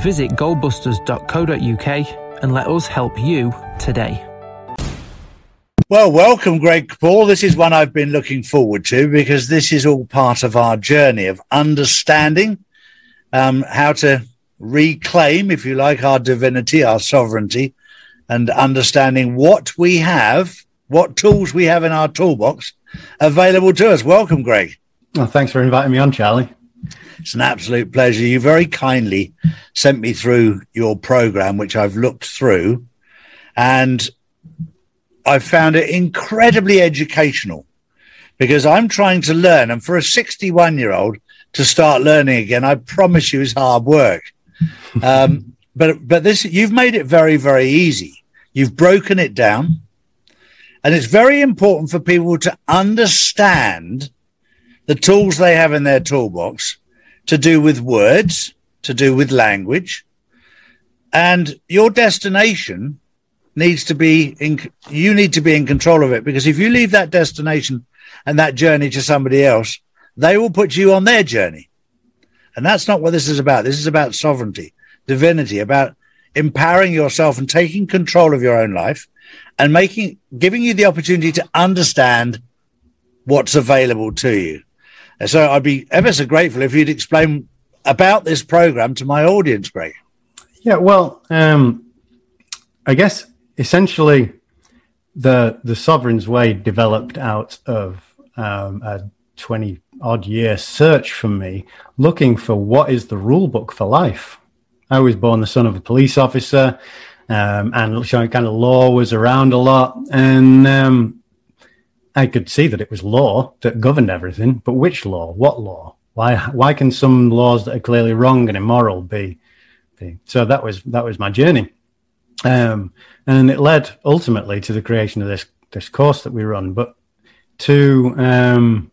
Visit goldbusters.co.uk and let us help you today. Well, welcome, Greg Paul. This is one I've been looking forward to because this is all part of our journey of understanding um, how to reclaim, if you like, our divinity, our sovereignty, and understanding what we have, what tools we have in our toolbox available to us. Welcome, Greg. Oh, thanks for inviting me on, Charlie. It's an absolute pleasure. You very kindly sent me through your program, which I've looked through, and I found it incredibly educational because I'm trying to learn. And for a 61 year old to start learning again, I promise you is hard work. Um, but, but this, you've made it very, very easy. You've broken it down. And it's very important for people to understand the tools they have in their toolbox to do with words, to do with language. And your destination needs to be in, you need to be in control of it because if you leave that destination and that journey to somebody else, they will put you on their journey. And that's not what this is about. This is about sovereignty, divinity, about empowering yourself and taking control of your own life and making, giving you the opportunity to understand what's available to you. So I'd be ever so grateful if you'd explain about this program to my audience, Greg. Yeah, well, um, I guess essentially the the sovereign's way developed out of um, a twenty odd year search for me, looking for what is the rule book for life. I was born the son of a police officer, um, and kind of law was around a lot, and um, I could see that it was law that governed everything, but which law? What law? Why? Why can some laws that are clearly wrong and immoral be? be? So that was that was my journey, um, and it led ultimately to the creation of this this course that we run. But to um,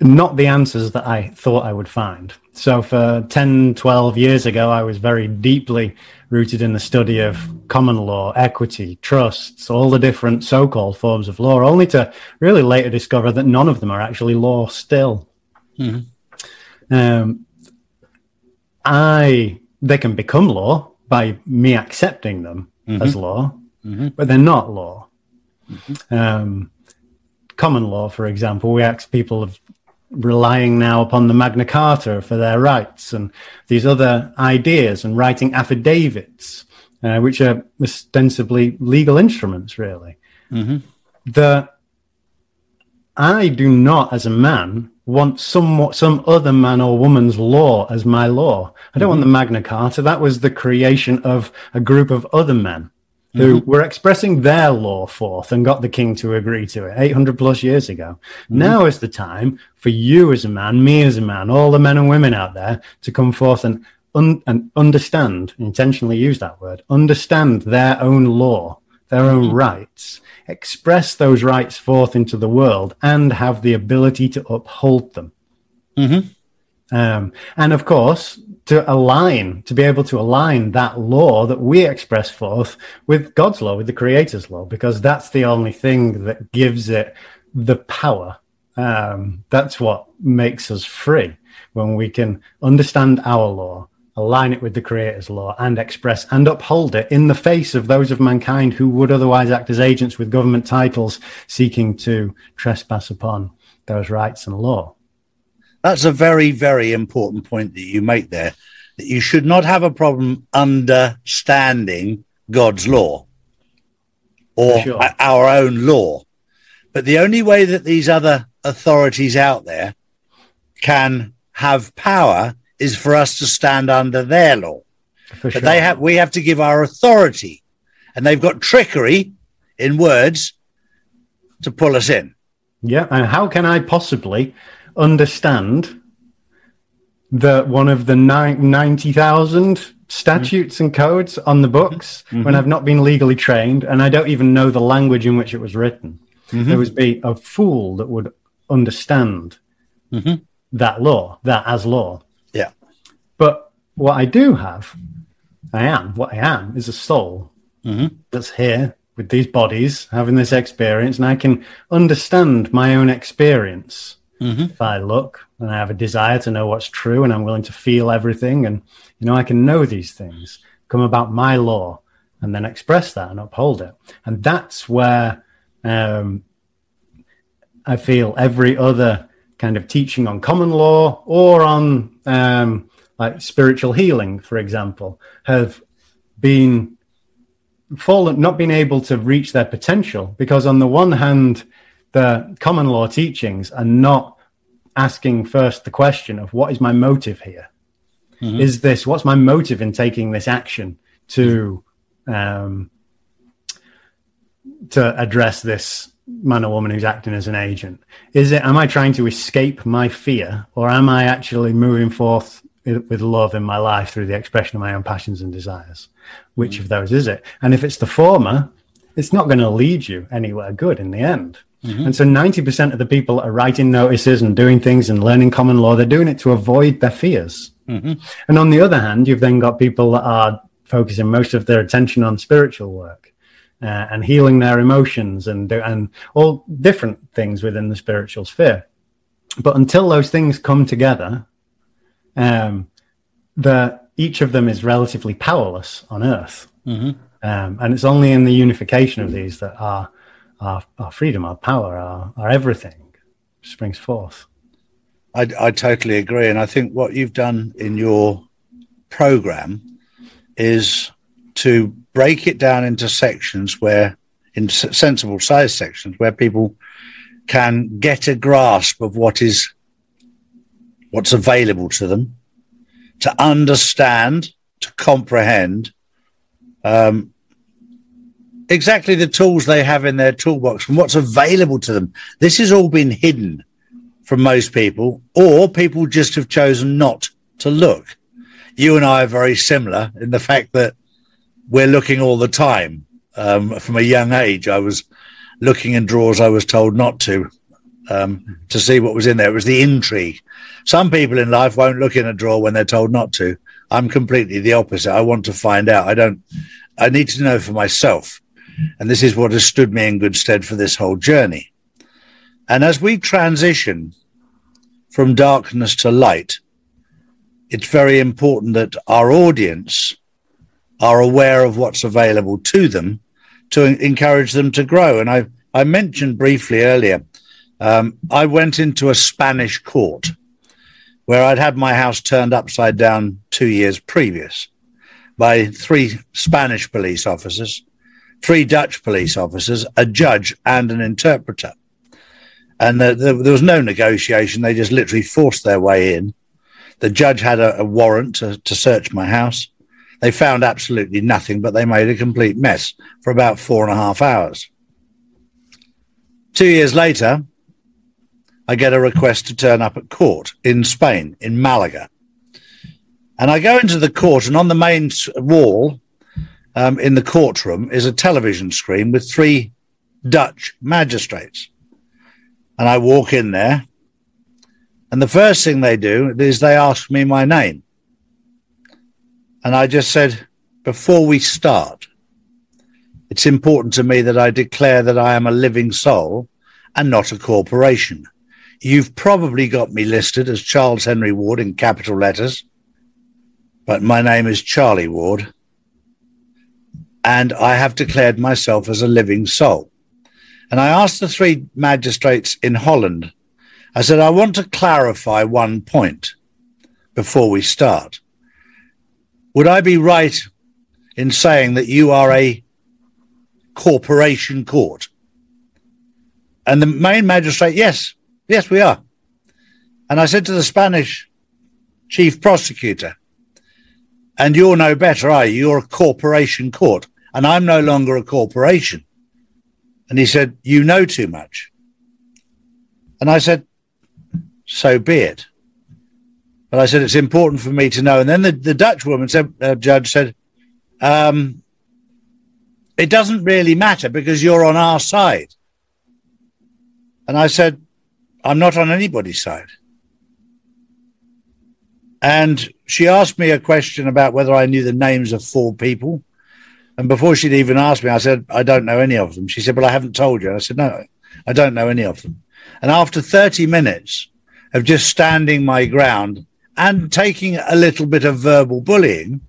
not the answers that I thought I would find. So for 10, 12 years ago, I was very deeply rooted in the study of common law, equity, trusts, all the different so-called forms of law, only to really later discover that none of them are actually law still. Mm-hmm. Um, I, they can become law by me accepting them mm-hmm. as law, mm-hmm. but they're not law. Mm-hmm. Um, common law, for example, we ask people of relying now upon the Magna Carta for their rights and these other ideas and writing affidavits, uh, which are ostensibly legal instruments, really. Mm-hmm. The I do not, as a man, want some some other man or woman's law as my law. I don't mm-hmm. want the Magna Carta. That was the creation of a group of other men who mm-hmm. were expressing their law forth and got the king to agree to it 800 plus years ago. Mm-hmm. Now is the time for you as a man, me as a man, all the men and women out there to come forth and, un- and understand, intentionally use that word, understand their own law, their own mm-hmm. rights, express those rights forth into the world and have the ability to uphold them. Mm-hmm. Um, and of course, to align, to be able to align that law that we express forth with God's law, with the Creator's law, because that's the only thing that gives it the power. Um, that's what makes us free when we can understand our law, align it with the Creator's law, and express and uphold it in the face of those of mankind who would otherwise act as agents with government titles seeking to trespass upon those rights and law. That's a very, very important point that you make there. That you should not have a problem understanding God's law or sure. our own law. But the only way that these other authorities out there can have power is for us to stand under their law. For but sure. they have, we have to give our authority, and they've got trickery in words to pull us in. Yeah, and how can I possibly understand that one of the 90,000 statutes and codes on the books Mm-hmm. when I've not been legally trained and I don't even know the language in which it was written. Mm-hmm. There would be a fool that would understand Mhm. that law, that as law. Yeah. But what I do have, I am, what I am is a soul Mhm. that's here with these bodies, having this experience, and I can understand my own experience Mhm. if I look and I have a desire to know what's true and I'm willing to feel everything and you know I can know these things come about my law and then express that and uphold it and that's where um, I feel every other kind of teaching on common law or on um, like spiritual healing for example have been fallen not been able to reach their potential because on the one hand the common law teachings are not asking first the question of what is my motive here? Is this what's my motive in taking this action to um, to address this man or woman who's acting as an agent? Is it am i trying to escape my fear or am i actually moving forth with with love in my life through the expression of my own passions and desires? Which of those is it? And if it's the former it's not going to lead you anywhere good in the end and so 90% of the people that are writing notices and doing things and learning common law they're doing it to avoid their fears. And on the other hand, you've then got people that are focusing most of their attention on spiritual work uh, and healing their emotions and and all different things within the spiritual sphere. But until those things come together, um, the each of them is relatively powerless on Earth, um, and it's only in the unification of these that our our, our freedom, our power, our, our everything springs forth. I, I totally agree. And I think what you've done in your program is to break it down into sections where, in sensible size sections, where people can get a grasp of what is what's available to them, to understand, to comprehend um, exactly the tools they have in their toolbox and what's available to them. This has all been hidden from most people, or people just have chosen not to look. You and I are very similar in the fact that we're looking all the time. Um, from a young age, I was looking in drawers I was told not to, um, to see what was in there. It was the intrigue. Some people in life won't look in a drawer when they're told not to. I'm completely the opposite. I want to find out. I don't, I need to know for myself. And this is what has stood me in good stead for this whole journey. And as we transition from darkness to light, it's very important that our audience are aware of what's available to them to encourage them to grow. And I, I mentioned briefly earlier, um, I went into a Spanish court where I'd had my house turned upside down two years previous by three Spanish police officers, three Dutch police officers, a judge, and an interpreter and the, the, there was no negotiation. They just literally forced their way in. The judge had a, a warrant to, to search my house. They found absolutely nothing, but they made a complete mess for about four and a half hours. Two years later, I get a request to turn up at court in Spain, in Malaga. And I go into the court, and on the main wall um, in the courtroom is a television screen with three Dutch magistrates. And I walk in there, and the first thing they do is they ask me my name. And I just said, before we start, it's important to me that I declare that I am a living soul and not a corporation. You've probably got me listed as Charles Henry Ward in capital letters, but my name is Charlie Ward. And I have declared myself as a living soul. And I asked the three magistrates in Holland, I said, I want to clarify one point before we start. Would I be right in saying that you are a corporation court? And the main magistrate, yes, yes, we are. And I said to the Spanish chief prosecutor, and you're no better, are you? You're a corporation court, and I'm no longer a corporation. And he said, You know too much. And I said, So be it. But I said it's important for me to know. And then the, the Dutch woman said, uh, judge said, um, it doesn't really matter because you're on our side. And I said, I'm not on anybody's side. And she asked me a question about whether I knew the names of four people. And before she'd even asked me, I said, I don't know any of them. She said, But I haven't told you. And I said, No, I don't know any of them. And after 30 minutes of just standing my ground and taking a little bit of verbal bullying,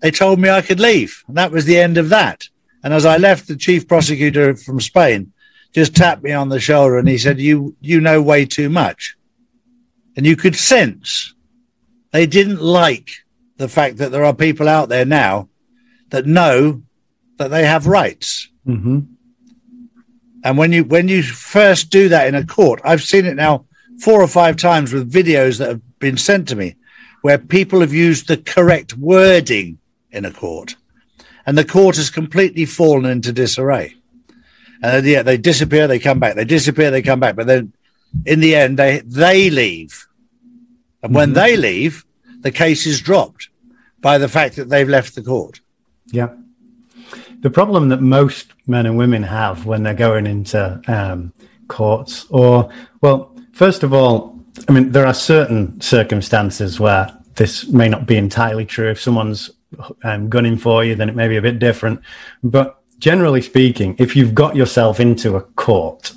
they told me I could leave. And that was the end of that. And as I left, the chief prosecutor from Spain just tapped me on the shoulder and he said, You, you know way too much. And you could sense they didn't like the fact that there are people out there now that know that they have rights. Mm-hmm. And when you when you first do that in a court, I've seen it now four or five times with videos that have been sent to me where people have used the correct wording in a court. And the court has completely fallen into disarray. And yeah, they disappear, they come back, they disappear, they come back. But then in the end, they they leave. And when mm-hmm. they leave, the case is dropped by the fact that they've left the court. Yeah. The problem that most men and women have when they're going into um, courts, or, well, first of all, I mean, there are certain circumstances where this may not be entirely true. If someone's um, gunning for you, then it may be a bit different. But generally speaking, if you've got yourself into a court,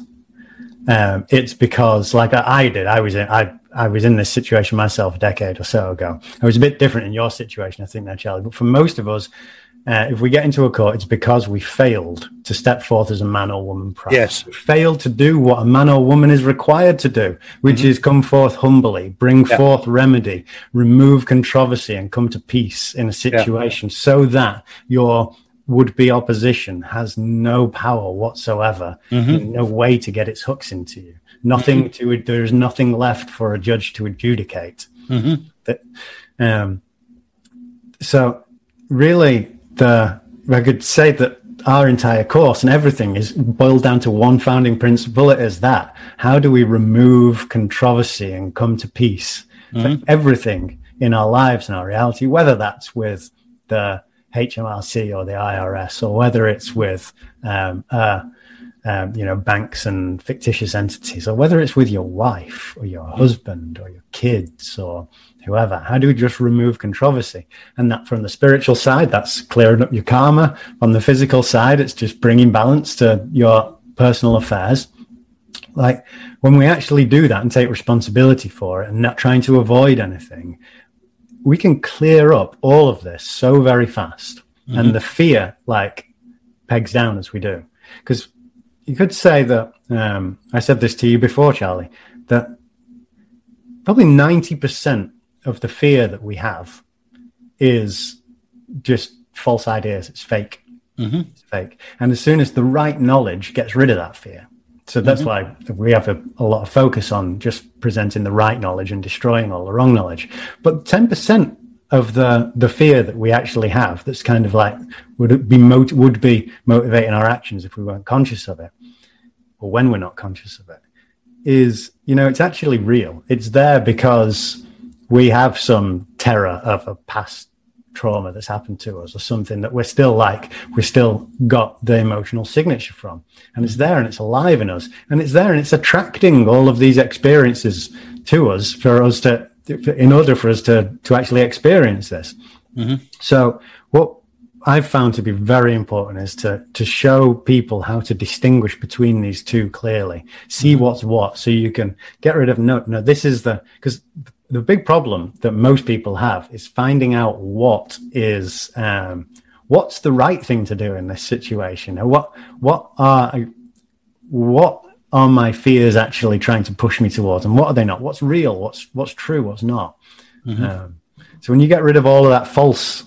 um, it's because, like I, I, did, I was in, I, I was in this situation myself a decade or so ago. I was a bit different in your situation, I think, now, Charlie. But for most of us, uh, if we get into a court, it's because we failed to step forth as a man or woman proud. Yes. We failed to do what a man or woman is required to do, which mm-hmm. is come forth humbly, bring yeah. forth remedy, remove controversy, and come to peace in a situation yeah. so that your would be opposition has no power whatsoever, mm-hmm. no way to get its hooks into you. Nothing mm-hmm. to there's nothing left for a judge to adjudicate. Mm-hmm. That, um, so really, the I could say that our entire course and everything is boiled down to one founding principle. It is that how do we remove controversy and come to peace for mm-hmm. everything in our lives and our reality, whether that's with the HMRC or the IRS, or whether it's with um, uh, um, you know banks and fictitious entities, or whether it's with your wife or your husband or your kids or whoever. How do we just remove controversy? And that from the spiritual side, that's clearing up your karma. On the physical side, it's just bringing balance to your personal affairs. Like when we actually do that and take responsibility for it and not trying to avoid anything, we can clear up all of this so very fast. Mm-hmm. And the fear like pegs down as we do. Because you could say that, um, I said this to you before, Charlie, that probably 90% of the fear that we have is just false ideas. It's fake. Mm-hmm. It's fake. And as soon as the right knowledge gets rid of that fear, so that's mm-hmm. why we have a, a, lot of focus on just presenting the right knowledge and destroying all the wrong knowledge. But 10% of the, the fear that we actually have that's kind of like would be mot- would be motivating our actions if we weren't conscious of it or when we're not conscious of it is, you know, it's actually real. It's there because we have some terror of a past trauma that's happened to us or something that we're still like we still got the emotional signature from and it's there and it's alive in us and it's there and it's attracting all of these experiences to us for us to in order for us to to actually experience this mm-hmm. so what I've found to be very important is to to show people how to distinguish between these two clearly, see mm-hmm. what's what, so you can get rid of no, no. This is the because the big problem that most people have is finding out what is um, what's the right thing to do in this situation, and what what are what are my fears actually trying to push me towards, and what are they not? What's real? What's what's true? What's not? Mm-hmm. Um, so when you get rid of all of that false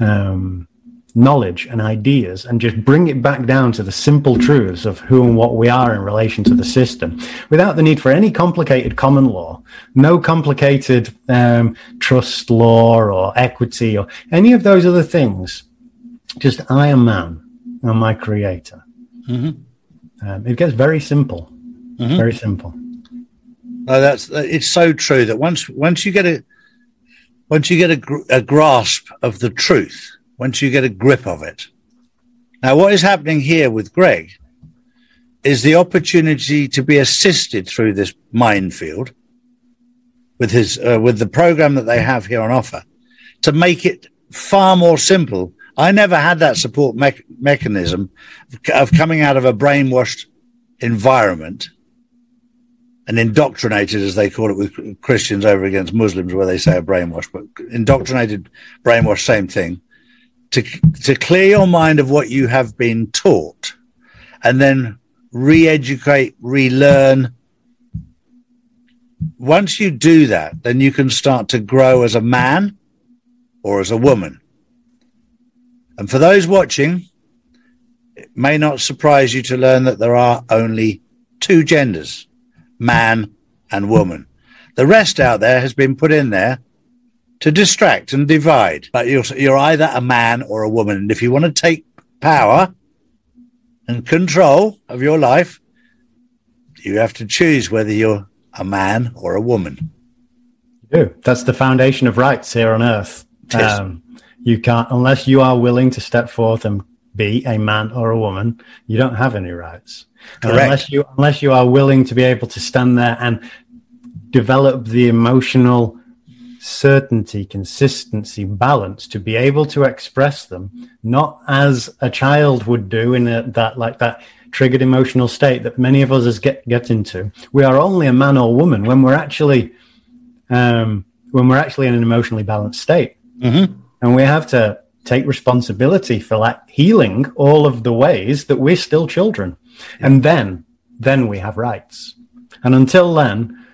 um, knowledge and ideas and just bring it back down to the simple truths of who and what we are in relation to the system without the need for any complicated common law, no complicated um, trust law or equity or any of those other things. Just I am man and my creator. Mm-hmm. Um, it gets very simple, mm-hmm. very simple. No, that's it's so true that once once you get a once you get a, a grasp of the truth, once you get a grip of it. Now, what is happening here with Greg is the opportunity to be assisted through this minefield with his uh, with the program that they have here on offer to make it far more simple. I never had that support me- mechanism of coming out of a brainwashed environment and indoctrinated, as they call it, with Christians over against Muslims, where they say a brainwash, but indoctrinated, brainwash, same thing. To to clear your mind of what you have been taught, and then re-educate, relearn. Once you do that, then you can start to grow as a man or as a woman. And for those watching, it may not surprise you to learn that there are only two genders man, and woman. The rest out there has been put in there to distract and divide. But you're, you're either a man or a woman. And if you want to take power and control of your life, you have to choose whether you're a man or a woman. Do. That's the foundation of rights here on earth. Um, you can't, unless you are willing to step forth and be a man or a woman, you don't have any rights. Unless you unless you are willing to be able to stand there and develop the emotional certainty, consistency, balance to be able to express them, not as a child would do in a, that like that triggered emotional state that many of us get get into. We are only a man or woman when we're actually um, when we're actually in an emotionally balanced state, mm-hmm. and we have to take responsibility for like healing all of the ways that we're still children. And then, then we have rights. And until then,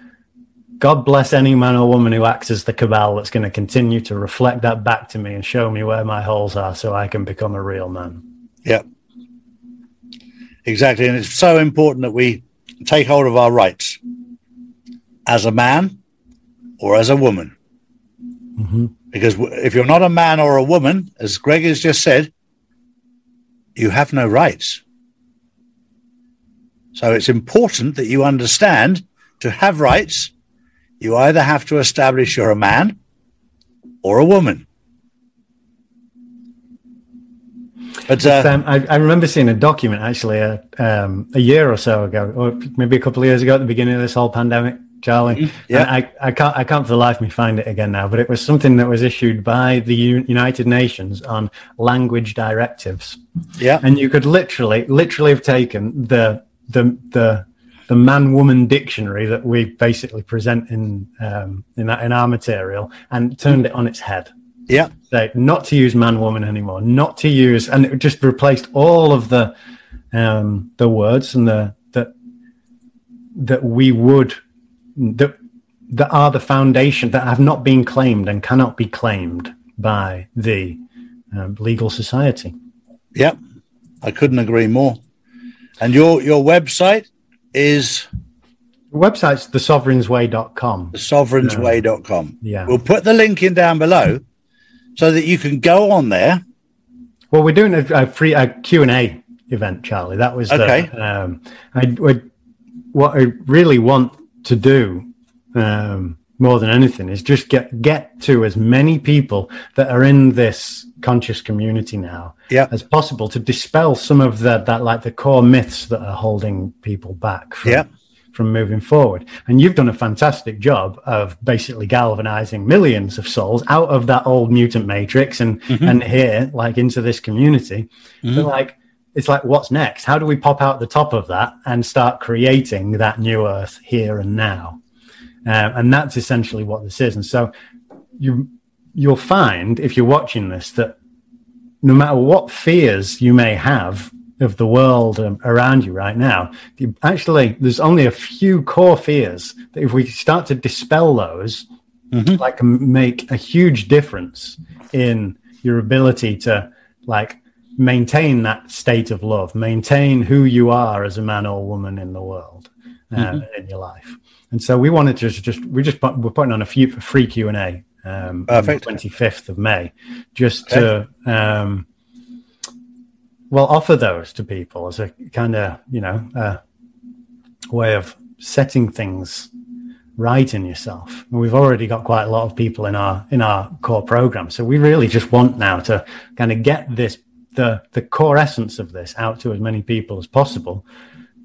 God bless any man or woman who acts as the cabal that's going to continue to reflect that back to me and show me where my holes are so I can become a real man. Yeah. Exactly. And it's so important that we take hold of our rights as a man or as a woman. Mm-hmm. Because if you're not a man or a woman, as Greg has just said, you have no rights. So it's important that you understand to have rights, you either have to establish you're a man or a woman. But uh, um, I, I, remember seeing a document actually a, uh, um, a year or so ago, or maybe a couple of years ago at the beginning of this whole pandemic, Charlie. Mm-hmm. Yeah, I, I can't I can't for the life of me find it again now, but it was something that was issued by the U- United Nations on language directives. Yeah, and you could literally literally have taken the the the the man woman dictionary that we basically present in um, in that in our material and turned it on its head. Yeah, so not to use man woman anymore, not to use, and it just replaced all of the um, the words and the that that we would that that are the foundation that have not been claimed and cannot be claimed by the um, legal society. Yep, I couldn't agree more. And your your website is the website's thesovereign'sway.com. Thesovereign'sway.com. Yeah. We'll put the link in down below so that you can go on there. Well, we're doing a, a free a Q&A event, Charlie. That was okay. The, um, I, what I really want to do um, more than anything is just get get to as many people that are in this conscious community now yeah. as possible to dispel some of the, that like the core myths that are holding people back from, yeah. from moving forward and you've done a fantastic job of basically galvanizing millions of souls out of that old mutant matrix and mm-hmm. and here like into this community mm-hmm. but like it's like what's next how do we pop out the top of that and start creating that new earth here and now um, and that's essentially what this is. And so you you'll find if you're watching this that no matter what fears you may have of the world um, around you right now, you, actually there's only a few core fears that if we start to dispel those, mm-hmm. like make a huge difference in your ability to like maintain that state of love, maintain who you are as a man or woman in the world, uh, mm-hmm. in your life. And so we wanted to just we just we're putting on a few free Q and A um, twenty fifth of May, just okay. to um, well offer those to people as a kind of you know uh, way of setting things right in yourself. we've already got quite a lot of people in our in our core program, so we really just want now to kind of get this the the core essence of this out to as many people as possible,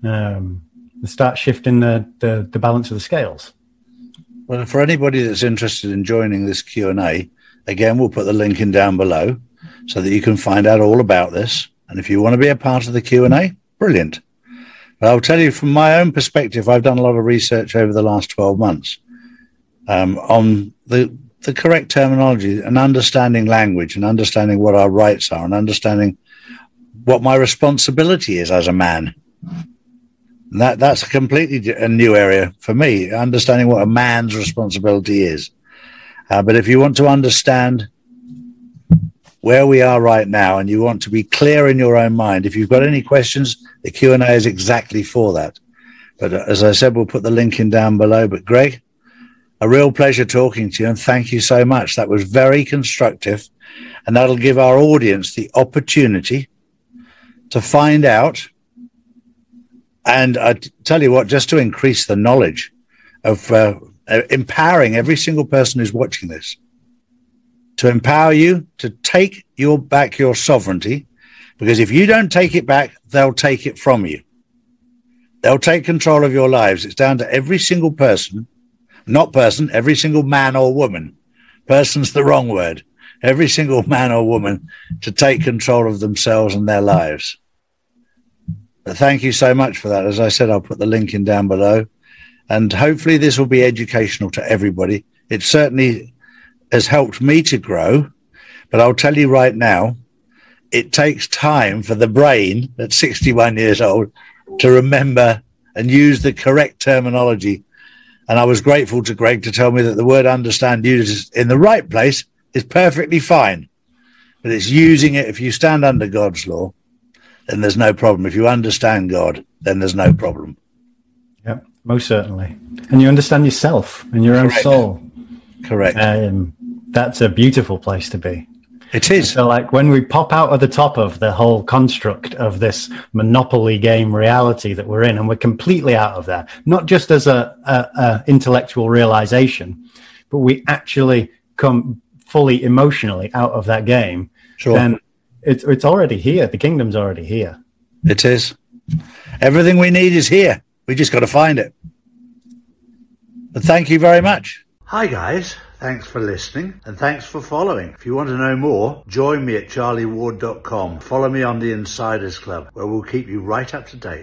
um, start shifting the, the the balance of the scales. Well, for anybody that's interested in joining this Q and A, again, we'll put the link in down below so that you can find out all about this. And if you want to be a part of the Q and A, brilliant. But I'll tell you from my own perspective, I've done a lot of research over the last 12 months um, on the, the correct terminology and understanding language and understanding what our rights are and understanding what my responsibility is as a man. And that that's a completely a new area for me, understanding what a man's responsibility is. Uh, but if you want to understand where we are right now and you want to be clear in your own mind, if you've got any questions, the Q&A is exactly for that. But uh, as I said, we'll put the link in down below. But Greg, a real pleasure talking to you and thank you so much. That was very constructive and that'll give our audience the opportunity to find out. And I tell you what, just to increase the knowledge of uh, empowering every single person who's watching this to empower you to take your back your sovereignty because if you don't take it back they'll take it from you. They'll take control of your lives. It's down to every single person not person every single man or woman. Person's the wrong word. Every single man or woman to take control of themselves and their lives thank you so much for that as i said i'll put the link in down below and hopefully this will be educational to everybody it certainly has helped me to grow. But I'll tell you right now, it takes time for the brain at 61 years old to remember and use the correct terminology. And I was grateful to Greg to tell me that the word understand used in the right place is perfectly fine. But it's using it. If you stand under God's law, then there's no problem. If you understand God, then there's no problem. Yeah, most certainly. And you understand yourself and your Correct. own soul. Correct. Um, that's a beautiful place to be. It is. So, like when we pop out of the top of the whole construct of this monopoly game reality that we're in, and we're completely out of that, not just as a, a, a intellectual realization, but we actually come fully emotionally out of that game. Sure. Then it's it's already here. The kingdom's already here. It is. Everything we need is here. We just got to find it. But thank you very much. Hi guys. Thanks for listening and thanks for following. If you want to know more, join me at charlieward.com. Follow me on the Insiders Club where we'll keep you right up to date.